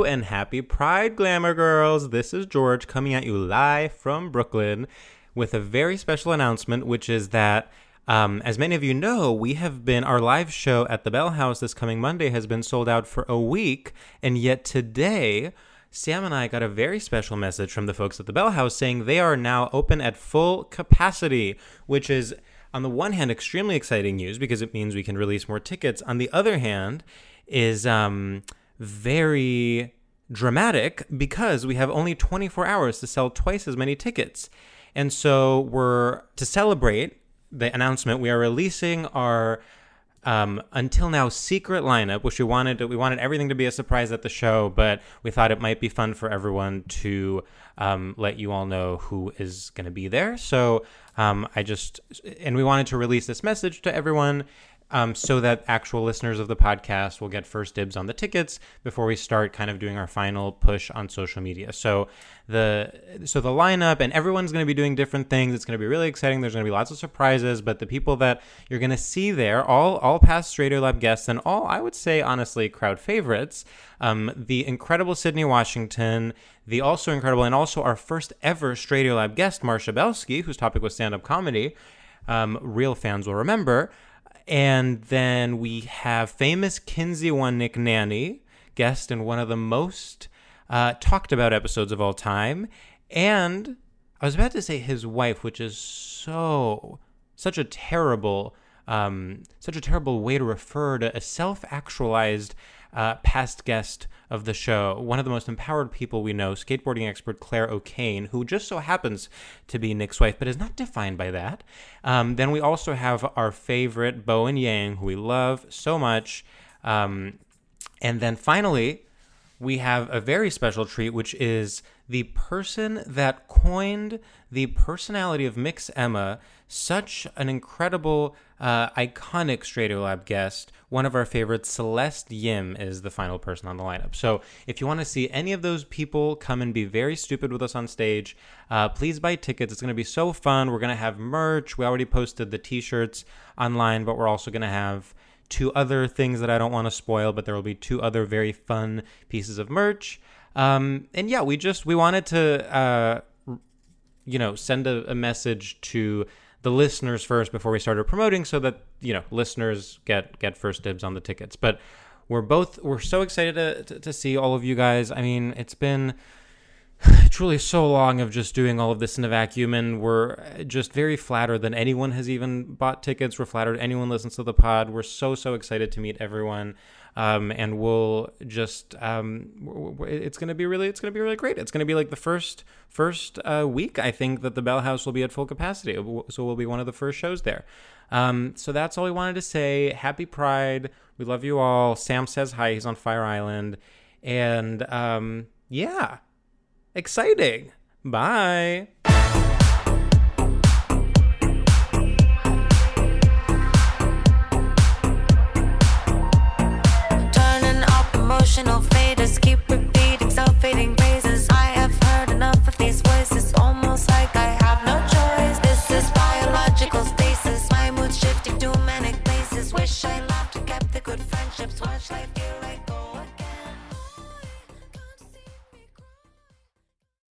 And happy Pride, Glamour Girls. This is George coming at you live from Brooklyn with a very special announcement, which is that. Um, as many of you know, we have been, our live show at the Bell House this coming Monday has been sold out for a week. And yet today, Sam and I got a very special message from the folks at the Bell House saying they are now open at full capacity, which is, on the one hand, extremely exciting news because it means we can release more tickets. On the other hand, is um, very dramatic because we have only 24 hours to sell twice as many tickets. And so we're to celebrate the announcement, we are releasing our um, until now secret lineup, which we wanted to, we wanted everything to be a surprise at the show, but we thought it might be fun for everyone to um, let you all know who is going to be there. So um, I just and we wanted to release this message to everyone um, so that actual listeners of the podcast will get first dibs on the tickets before we start kind of doing our final push on social media. So the so the lineup and everyone's going to be doing different things. It's going to be really exciting. There's going to be lots of surprises, but the people that you're going to see there, all all past Stradio Lab guests and all I would say honestly crowd favorites, um, the incredible Sydney Washington, the also incredible and also our first ever Stradio Lab guest Marcia Belsky, whose topic was stand up comedy. Um, real fans will remember. And then we have famous Kinsey One Nick Naney, guest in one of the most uh, talked about episodes of all time. And I was about to say his wife, which is so, such a terrible, um, such a terrible way to refer to a self actualized uh, past guest of the show, one of the most empowered people we know, skateboarding expert Claire O'Kane, who just so happens to be Nick's wife, but is not defined by that. Um, then we also have our favorite Bowen Yang, who we love so much. Um, and then finally, we have a very special treat, which is the person that coined the personality of Mix Emma, such an incredible, uh, iconic Lab guest. One of our favorites, Celeste Yim, is the final person on the lineup. So if you want to see any of those people come and be very stupid with us on stage, uh, please buy tickets. It's going to be so fun. We're going to have merch. We already posted the t shirts online, but we're also going to have two other things that I don't want to spoil, but there will be two other very fun pieces of merch. Um, and yeah, we just we wanted to uh, you know send a, a message to the listeners first before we started promoting, so that you know listeners get get first dibs on the tickets. But we're both we're so excited to, to, to see all of you guys. I mean, it's been truly so long of just doing all of this in a vacuum and we're just very flattered that anyone has even bought tickets. We're flattered anyone listens to the pod. We're so so excited to meet everyone. Um, and we'll just um, it's gonna be really it's gonna be really great. It's gonna be like the first first uh, week i think that the bell house will be at full capacity. So we'll be one of the first shows there. Um, so that's all we wanted to say. Happy pride. We love you all. Sam says hi. He's on fire island. And um, yeah Exciting. Bye.